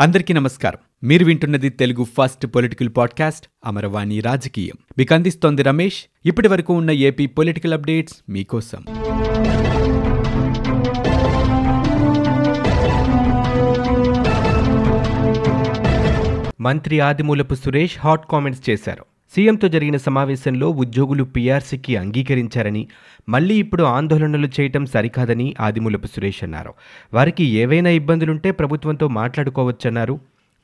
అందరికీ నమస్కారం. మీరు వింటున్నది Telugu first political podcast Amaravani రాజకీయం. మీకు అందిస్తోంది రమేష్. ఇప్పటి వరకు ఉన్న ఏపీ పొలిటికల్ అప్డేట్స్ మీకోసం. మంత్రి ఆదిమూలపు సురేష్ హాట్ కామెంట్స్ చేశారు. సీఎంతో జరిగిన సమావేశంలో ఉద్యోగులు పీఆర్సీకి అంగీకరించారని మళ్ళీ ఇప్పుడు ఆందోళనలు చేయటం సరికాదని ఆదిమూలపు సురేష్ అన్నారు. వారికి ఏవైనా ఇబ్బందులుంటే ప్రభుత్వంతో మాట్లాడుకోవచ్చన్నారు.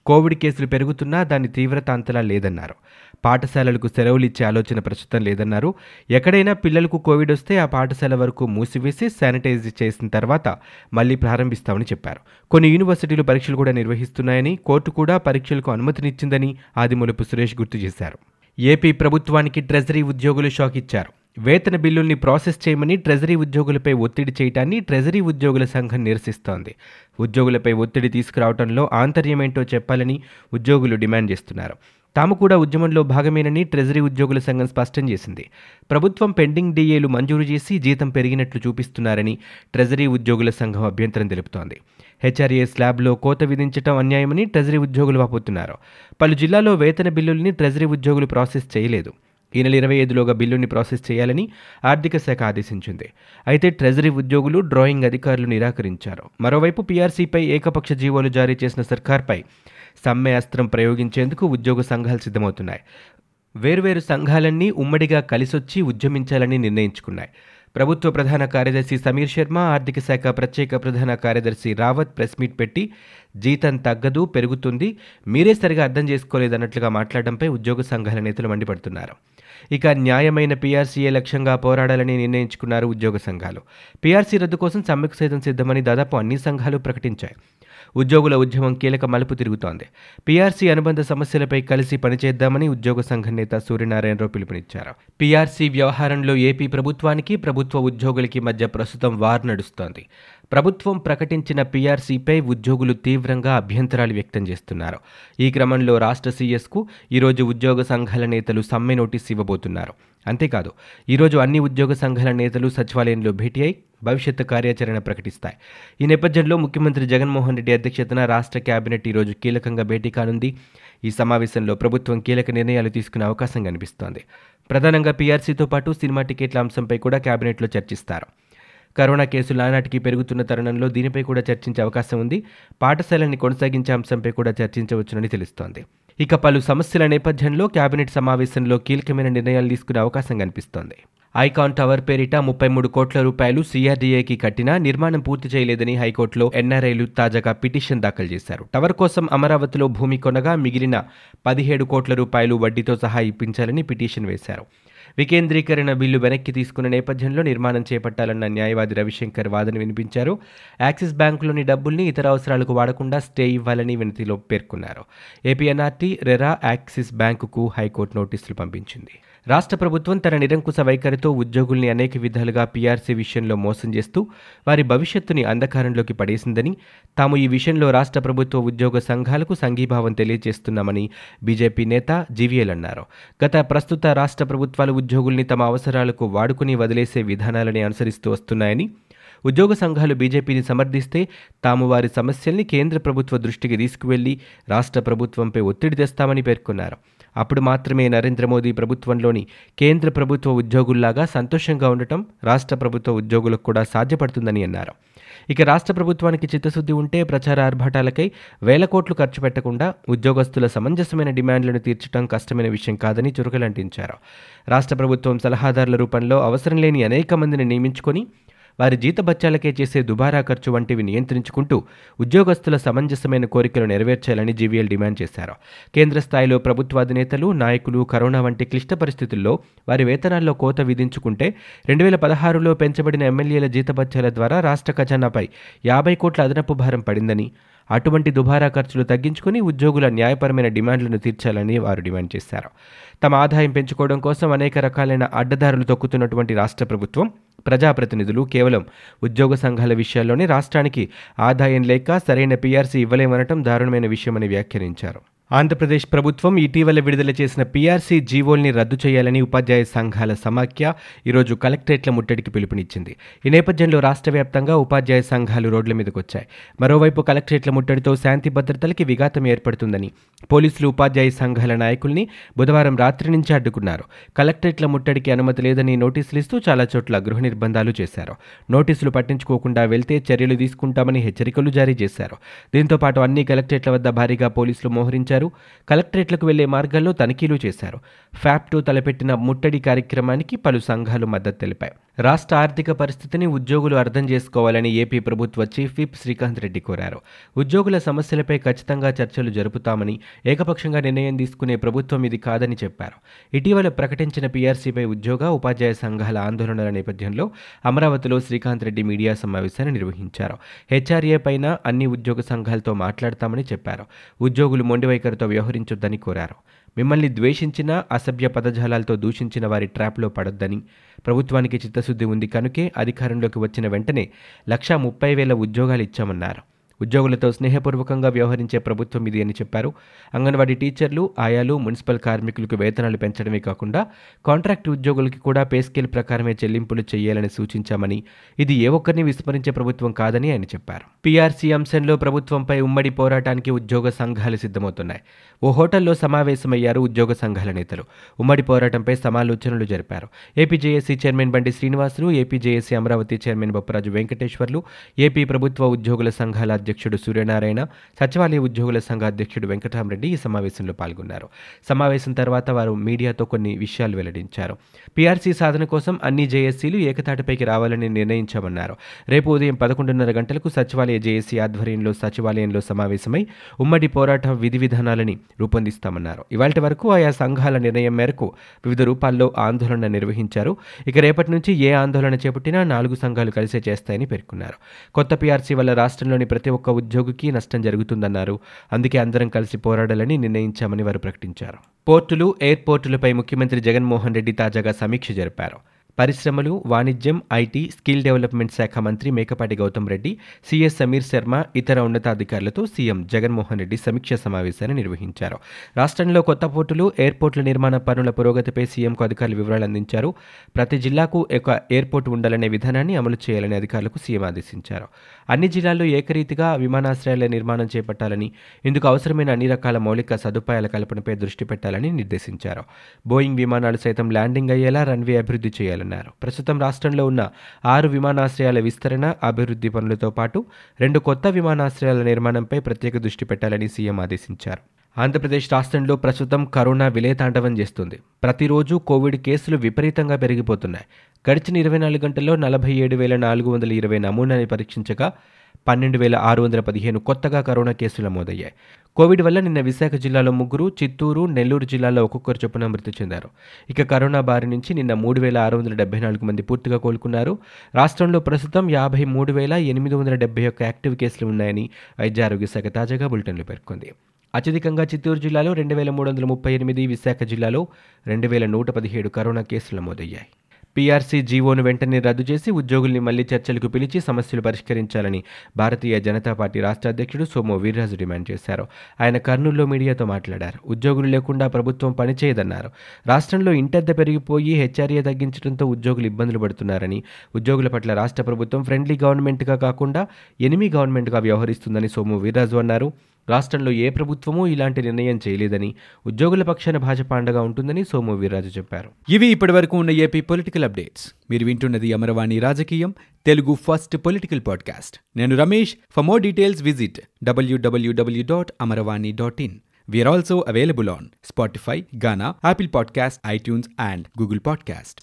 కోవిడ్ కేసులు పెరుగుతున్నా దాని తీవ్రత అంతలా లేదన్నారు. పాఠశాలలకు సెలవులు ఇచ్చే ఆలోచన ప్రస్తుతం లేదన్నారు. ఎక్కడైనా పిల్లలకు కోవిడ్ వస్తే ఆ పాఠశాల వరకు మూసివేసి శానిటైజ్ చేసిన తర్వాత మళ్ళీ ప్రారంభిస్తామని చెప్పారు. కొన్ని యూనివర్సిటీలు పరీక్షలు కూడా నిర్వహిస్తున్నాయని కోర్టు కూడా పరీక్షలకు అనుమతినిచ్చిందని ఆదిమూలపు సురేష్ గుర్తు చేశారు. ఏపీ ప్రభుత్వానికి ట్రెజరీ ఉద్యోగులు షాక్ ఇచ్చారు వేతన బిల్లుల్ని ప్రాసెస్ చేయమని ట్రెజరీ ఉద్యోగులపై ఒత్తిడి చేయటాన్ని ట్రెజరీ ఉద్యోగుల సంఘం నిరసిస్తోంది. ఉద్యోగులపై ఒత్తిడి తీసుకురావడంలో ఆంతర్యమేంటో చెప్పాలని ఉద్యోగులు డిమాండ్ చేస్తున్నారు. తాము కూడా ఉద్యమంలో భాగమేనని ట్రెజరీ ఉద్యోగుల సంఘం స్పష్టం చేసింది. ప్రభుత్వం పెండింగ్ డిఏలు మంజూరు చేసి జీతం పెరిగినట్లు చూపిస్తున్నారని ట్రెజరీ ఉద్యోగుల సంఘం అభ్యంతరం తెలుపుతోంది. హెచ్ఆర్ఏ స్లాబ్లో కోత విధించడం అన్యాయమని ట్రెజరీ ఉద్యోగులు వాపోతున్నారు. పలు జిల్లాల్లో వేతన బిల్లుల్ని ట్రెజరీ ఉద్యోగులు ప్రాసెస్ చేయలేదు. ఈ నెల ఇరవై ఐదులోగా బిల్లుని ప్రాసెస్ చేయాలని ఆర్థిక శాఖ ఆదేశించింది. అయితే ట్రెజరీ ఉద్యోగులు డ్రాయింగ్ అధికారులు నిరాకరించారు. మరోవైపు పీఆర్సీపై ఏకపక్ష జీవోలు జారీ చేసిన సర్కార్పై సమ్మె అస్త్రం ప్రయోగించేందుకు ఉద్యోగ సంఘాలు సిద్ధమవుతున్నాయి. వేర్వేరు సంఘాలన్నీ ఉమ్మడిగా కలిసొచ్చి ఉద్యమించాలని నిర్ణయించుకున్నాయి. ప్రభుత్వ ప్రధాన కార్యదర్శి సమీర్ శర్మ ఆర్థిక శాఖ ప్రత్యేక ప్రధాన కార్యదర్శి రావత్ ప్రెస్ మీట్ పెట్టి జీతం తగ్గదు పెరుగుతుంది మీరే సరిగా అర్థం చేసుకోలేదన్నట్లుగా మాట్లాడడంపై ఉద్యోగ సంఘాల నేతలు మండిపడుతున్నారు. ఇక న్యాయమైన పీఆర్సీఏ లక్ష్యంగా పోరాడాలని నిర్ణయించుకున్నారు ఉద్యోగ సంఘాలు. పీఆర్సీ రద్దు కోసం సమ్మెకు సైతం సిద్ధమని దాదాపు అన్ని సంఘాలు ప్రకటించాయి. ఉద్యోగుల ఉద్యమం కీలక మలుపు తిరుగుతోంది. పీఆర్సీ అనుబంధ సమస్యలపై కలిసి పనిచేద్దామని ఉద్యోగ సంఘం నేత సూర్యనారాయణరావు పిలుపునిచ్చారు. పీఆర్సీ వ్యవహారంలో ఏపీ ప్రభుత్వానికి ప్రభుత్వ ఉద్యోగులకి మధ్య ప్రస్తుతం వార్ నడుస్తోంది. ప్రభుత్వం ప్రకటించిన పీఆర్సీపై ఉద్యోగులు తీవ్రంగా అభ్యంతరాలు వ్యక్తం చేస్తున్నారు. ఈ క్రమంలో రాష్ట్ర సీఎస్కు ఈరోజు ఉద్యోగ సంఘాల నేతలు సమ్మె నోటీస్ ఇవ్వబోతున్నారు. అంతేకాదు ఈరోజు అన్ని ఉద్యోగ సంఘాల నేతలు సచివాలయంలో భేటీ అయి భవిష్యత్తు కార్యాచరణ ప్రకటిస్తాయి. ఈ నేపథ్యంలో ముఖ్యమంత్రి జగన్మోహన్ రెడ్డి అధ్యక్షతన రాష్ట్ర కేబినెట్ ఈరోజు కీలకంగా భేటీ కానుంది. ఈ సమావేశంలో ప్రభుత్వం కీలక నిర్ణయాలు తీసుకునే అవకాశం కనిపిస్తోంది. ప్రధానంగా పీఆర్సీతో పాటు సినిమా టికెట్ల అంశంపై కూడా కేబినెట్లో చర్చిస్తారు. కరోనా కేసులు నానాటికి పెరుగుతున్న తరుణంలో దీనిపై కూడా చర్చించే అవకాశం ఉంది. పాఠశాలని కొనసాగించే అంశంపై కూడా చర్చించవచ్చునని తెలుస్తోంది. ఇక పలు సమస్యల నేపథ్యంలో కేబినెట్ సమావేశంలో కీలకమైన నిర్ణయాలు తీసుకునే అవకాశం కనిపిస్తోంది. ఐకాన్ టవర్ పేరిట ముప్పై మూడు కోట్ల రూపాయలు సీఆర్డీఏకి కట్టినా నిర్మాణం పూర్తి చేయలేదని హైకోర్టులో ఎన్ఆర్ఐలు తాజాగా పిటిషన్ దాఖలు చేశారు. టవర్ కోసం అమరావతిలో భూమి కొనగా మిగిలిన పదిహేడు కోట్ల రూపాయలు వడ్డీతో సహా ఇప్పించాలని పిటిషన్ వేశారు. వికేంద్రీకరణ బిల్లు వెనక్కి తీసుకున్న నేపథ్యంలో నిర్మాణం చేపట్టాలన్న న్యాయవాది రవిశంకర్ వాదన వినిపించారు. యాక్సిస్ బ్యాంకులోని డబ్బుల్ని ఇతర అవసరాలకు వాడకుండా స్టే ఇవ్వాలని వినతిలో పేర్కొన్నారు. ఏపీఎన్ఆర్టీ రెరా యాక్సిస్ బ్యాంకుకు హైకోర్టు నోటీసులు పంపించింది. రాష్ట్ర ప్రభుత్వం తన నిరంకుశ వైఖరితో ఉద్యోగుల్ని అనేక విధాలుగా పీఆర్సీ విషయంలో మోసం చేస్తూ వారి భవిష్యత్తుని అంధకారంలోకి పడేసిందని తాము ఈ విషయంలో రాష్ట్ర ప్రభుత్వ ఉద్యోగ సంఘాలకు సంఘీభావం తెలియజేస్తున్నామని బీజేపీ నేత జీవీఎల్ అన్నారు. గత ప్రస్తుత రాష్ట్ర ప్రభుత్వాలు ఉద్యోగుల్ని తమ అవసరాలకు వాడుకుని వదిలేసే విధానాలని అనుసరిస్తూ వస్తున్నాయని ఉద్యోగ సంఘాలు బీజేపీని సమర్థిస్తే తాము వారి సమస్యల్ని కేంద్ర ప్రభుత్వ దృష్టికి తీసుకువెళ్ళి రాష్ట్ర ప్రభుత్వంపై ఒత్తిడి తెస్తామని పేర్కొన్నారు. అప్పుడు మాత్రమే నరేంద్ర మోదీ ప్రభుత్వంలోని కేంద్ర ప్రభుత్వ ఉద్యోగుల్లాగా సంతోషంగా ఉండటం రాష్ట్ర ప్రభుత్వ ఉద్యోగులకు కూడా సాధ్యపడుతుందని అన్నారు. ఇక రాష్ట్ర ప్రభుత్వానికి చిత్తశుద్ధి ఉంటే ప్రచార ఆర్భాటాలకై వేల కోట్లు ఖర్చు పెట్టకుండా ఉద్యోగస్తుల సమంజసమైన డిమాండ్లను తీర్చడం కష్టమైన విషయం కాదని చురుకలంటించారు. రాష్ట్ర ప్రభుత్వం సలహాదారుల రూపంలో అవసరం లేని అనేక మందిని నియమించుకొని వారి జీతభత్యాలకే చేసే దుబారా ఖర్చు వంటివి నియంత్రించుకుంటూ ఉద్యోగస్తుల సమంజసమైన కోరికలు నెరవేర్చాలని జీవీఎల్ డిమాండ్ చేశారు. కేంద్ర స్థాయిలో ప్రభుత్వాధినేతలు నాయకులు కరోనా వంటి క్లిష్ట పరిస్థితుల్లో వారి వేతనాల్లో కోత విధించుకుంటే రెండు వేల పదహారులో పెంచబడిన ఎమ్మెల్యేల జీతభత్యాల ద్వారా రాష్ట్ర ఖజానాపై యాభై కోట్ల అదనపు భారం పడిందని అటువంటి దుబారా ఖర్చులు తగ్గించుకుని ఉద్యోగుల న్యాయపరమైన డిమాండ్లను తీర్చాలని వారు డిమాండ్ చేశారు. తమ ఆదాయం పెంచుకోవడం కోసం అనేక రకాలైన అడ్డదారులు తొక్కుతున్నటువంటి రాష్ట్ర ప్రభుత్వం ప్రజాప్రతినిధులు కేవలం ఉద్యోగ సంఘాల విషయాల్లోనే రాష్ట్రానికి ఆదాయం లేక సరైన పీఆర్సీ ఇవ్వలేమనటం దారుణమైన విషయమని వ్యాఖ్యానించారు. ఆంధ్రప్రదేశ్ ప్రభుత్వం ఇటీవల విడుదల చేసిన పీఆర్సీ జీవోల్ని రద్దు చేయాలని ఉపాధ్యాయ సంఘాల సమాఖ్య ఈరోజు కలెక్టరేట్ల ముట్టడికి పిలుపునిచ్చింది. ఈ నేపథ్యంలో రాష్ట్ర వ్యాప్తంగా ఉపాధ్యాయ సంఘాలు రోడ్ల మీదకు వచ్చాయి మరోవైపు కలెక్టరేట్ల ముట్టడితో శాంతి భద్రతలకి విఘాతం ఏర్పడుతుందని పోలీసులు ఉపాధ్యాయ సంఘాల నాయకుల్ని బుధవారం రాత్రి నుంచి అడ్డుకున్నారు. కలెక్టరేట్ల ముట్టడికి అనుమతి లేదని నోటీసులు ఇస్తూ చాలా చోట్ల గృహ నిర్బంధాలు చేశారు. నోటీసులు పట్టించుకోకుండా వెళ్తే చర్యలు తీసుకుంటామని హెచ్చరికలు జారీ చేశారు. దీంతో పాటు అన్ని కలెక్టరేట్ల వద్ద భారీగా పోలీసులు మోహరించారు. కలెక్టరేట్లకు వెళ్ళే మార్గాల్లో తనిఖీలు చేశారు. ఫ్యాప్టో తలపెట్టిన ముట్టడి కార్యక్రమానికి పలు సంఘాలు మద్దతు తెలిపాయి. రాష్ట్ర ఆర్థిక పరిస్థితిని ఉద్యోగులు అర్థం చేసుకోవాలని ఏపీ ప్రభుత్వ చీఫ్ విప్ శ్రీకాంత్ రెడ్డి కోరారు. ఉద్యోగుల సమస్యలపై ఖచ్చితంగా చర్చలు జరుపుతామని ఏకపక్షంగా నిర్ణయం తీసుకునే ప్రభుత్వం ఇది కాదని చెప్పారు. ఇటీవల ప్రకటించిన పీఆర్సీపై ఉద్యోగ ఉపాధ్యాయ సంఘాల ఆందోళనల నేపథ్యంలో అమరావతిలో శ్రీకాంత్ రెడ్డి మీడియా సమావేశాన్ని నిర్వహించారు. హెచ్ఆర్ఏ పైన అన్ని ఉద్యోగ సంఘాలతో మాట్లాడతామని చెప్పారు. ఉద్యోగులు మొండి వైఖరితో వ్యవహరించొద్దని కోరారు. మిమ్మల్ని ద్వేషించిన అసభ్య పదజాలాలతో దూషించిన వారి ట్రాప్లో పడొద్దని. ప్రభుత్వానికి చిత్తశుద్ధి ఉంది కనుకే అధికారంలోకి వచ్చిన వెంటనే లక్షా ముప్పై వేల ఉద్యోగాలు ఇచ్చామన్నారు. ఉద్యోగులతో స్నేహపూర్వకంగా వ్యవహరించే ప్రభుత్వం ఇది అని చెప్పారు. అంగన్వాడీ టీచర్లు ఆయాలు మున్సిపల్ కార్మికులకు వేతనాలు పెంచడమే కాకుండా కాంట్రాక్ట్ ఉద్యోగులకి కూడా పే స్కేల్ ప్రకారమే చెల్లింపులు చేయాలని సూచించామని ఇది ఏ ఒక్కరిని విస్మరించే ప్రభుత్వం కాదని ఆయన చెప్పారు. పీఆర్సీ అంశంలో ప్రభుత్వంపై ఉమ్మడి పోరాటానికి ఉద్యోగ సంఘాలు సిద్ధమవుతున్నాయి. ఓ హోటల్లో సమావేశమయ్యారు ఉద్యోగ సంఘాల నేతలు. ఉమ్మడి పోరాటంపై సమాలోచనలు జరిపారు. APJAC chairman Bandi Srinivasulu APJAC Amaravati chairman Bopparaju Venkateswarlu AP ప్రభుత్వ ఉద్యోగుల సంఘాల అధ్యక్షుడు సూర్యనారాయణ సచివాలయ ఉద్యోగుల సంఘ అధ్యక్షుడు వెంకటరామరెడ్డి ఈ సమావేశంలో పాల్గొన్నారు. సమావేశం తర్వాత వారు మీడియాతో కొన్ని విషయాలు వెల్లడించారు. పీఆర్సీ సాధన కోసం అన్ని జేఏసీలు ఏకతాటిపైకి రావాలని నిర్ణయించామన్నారు. రేపు ఉదయం పదకొండున్నర గంటలకు సచివాలయ జేఏసీ ఆధ్వర్యంలో సచివాలయంలో సమావేశమై ఉమ్మడి పోరాట విధి విధానాలని రూపొందిస్తామన్నారు. ఇవాళ వరకు ఆయా సంఘాల నిర్ణయం మేరకు వివిధ రూపాల్లో ఆందోళన నిర్వహించారు. ఇక రేపటి నుంచి ఏ ఆందోళన చేపట్టినా నాలుగు సంఘాలు కలిసే చేస్తాయని పేర్కొన్నారు. కొత్త పీఆర్సీ వల్ల రాష్ట్రంలోని ప్రతి ఒక్క ఉద్యోగికి నష్టం జరుగుతుందన్నారు. అందుకే అందరం కలిసి పోరాడాలని నిర్ణయించామని వారు ప్రకటించారు. పోర్టులు ఎయిర్పోర్టులపై ముఖ్యమంత్రి జగన్మోహన్ రెడ్డి తాజాగా సమీక్ష జరిపారు. పరిశ్రమలు వాణిజ్యం ఐటీ స్కిల్ డెవలప్మెంట్ శాఖ మంత్రి మేకపాటి గౌతమ్ రెడ్డి సీఎస్ సమీర్ శర్మ ఇతర ఉన్నతాధికారులతో సీఎం జగన్మోహన్ రెడ్డి సమీక్ష సమావేశాన్ని నిర్వహించారు. రాష్ట్రంలో కొత్త పోర్టులు ఎయిర్పోర్టుల నిర్మాణ పనుల పురోగతిపై సీఎంకు అధికారులు వివరాలు అందించారు. ప్రతి జిల్లాకు ఒక ఎయిర్పోర్ట్ ఉండాలనే విధానాన్ని అమలు చేయాలని అధికారులకు సీఎం ఆదేశించారు. అన్ని జిల్లాల్లో ఏకరీతిగా విమానాశ్రయాల నిర్మాణం చేపట్టాలని ఇందుకు అవసరమైన అన్ని రకాల మౌలిక సదుపాయాల కల్పనపై దృష్టి పెట్టాలని నిర్దేశించారు. బోయింగ్ విమానాలు సైతం ల్యాండింగ్ అయ్యేలా రన్వే అభివృద్ధి చేయాలన్నారు. ప్రస్తుతం రాష్ట్రంలో ఉన్న ఆరు విమానాశ్రయాల విస్తరణ అభివృద్ధి పనులతో పాటు రెండు కొత్త విమానాశ్రయాల నిర్మాణంపై ప్రత్యేక దృష్టి పెట్టాలని సీఎం ఆదేశించారు. ఆంధ్రప్రదేశ్ రాష్ట్రంలో ప్రస్తుతం కరోనా విలేతాండవం చేస్తుంది. ప్రతిరోజు కోవిడ్ కేసులు విపరీతంగా పెరిగిపోతున్నాయి. గడిచిన ఇరవై నాలుగు గంటల్లో నలభై ఏడు వేల నాలుగు వందల ఇరవై నమూనాని పరీక్షించగా పన్నెండు వేల ఆరు వందల పదిహేను కొత్తగా కరోనా కేసులు నమోదయ్యాయి. కోవిడ్ వల్ల నిన్న విశాఖ జిల్లాలో ముగ్గురు చిత్తూరు నెల్లూరు జిల్లాలో ఒక్కొక్కరు చొప్పున మృతి చెందారు. ఇక కరోనా బారి నుంచి నిన్న మూడు వేల ఆరు వందల డెబ్బై నాలుగు మంది పూర్తిగా కోలుకున్నారు. రాష్ట్రంలో ప్రస్తుతం యాభై మూడు వేల ఎనిమిది వందల డెబ్బై ఒక్క యాక్టివ్ కేసులు ఉన్నాయని వైద్య ఆరోగ్య శాఖ తాజాగా బులెటిన్లో పేర్కొంది. అత్యధికంగా చిత్తూరు జిల్లాలో రెండు వేల మూడు వందల ముప్పై ఎనిమిది విశాఖ జిల్లాలో రెండు వేల నూట పదిహేడు కరోనా కేసులు నమోదయ్యాయి. పీఆర్సీ జీవోను వెంటనే రద్దు చేసి ఉద్యోగుల్ని మళ్ళీ చర్చలకు పిలిచి సమస్యలు పరిష్కరించాలని భారతీయ జనతా పార్టీ రాష్ట్ర అధ్యక్షుడు సోము వీర్రాజు డిమాండ్ చేశారు. ఆయన కర్నూలులో మీడియాతో మాట్లాడారు. ఉద్యోగులు లేకుండా ప్రభుత్వం పనిచేయదన్నారు. రాష్ట్రంలో ఇంటద్దె పెరిగిపోయి హెచ్ఆర్ఏ తగ్గించడంతో ఉద్యోగులు ఇబ్బందులు పడుతున్నారని ఉద్యోగుల పట్ల రాష్ట్ర ప్రభుత్వం ఫ్రెండ్లీ గవర్నమెంట్గా కాకుండా ఎనిమి గవర్నమెంట్గా వ్యవహరిస్తుందని సోము వీర్రాజు అన్నారు. రాష్ట్రంలో ఏ ప్రభుత్వమూ ఇలాంటి నిర్ణయం చేయలేదని ఉద్యోగుల పక్షాన భాజపా అండగా ఉంటుందని సోము వీర్రాజు చెప్పారు. ఇవి ఇప్పటివరకు ఉన్న ఏపీ పొలిటికల్ అప్డేట్స్. మీరు వింటున్నది అమరవాణి రాజకీయం తెలుగు ఫస్ట్ పొలిటికల్ పాడ్కాస్ట్. నేను Ramesh. For more details visit WWW dot Amaravani dot in we're also available on Spotify Gaana Apple podcast iTunes and Google podcast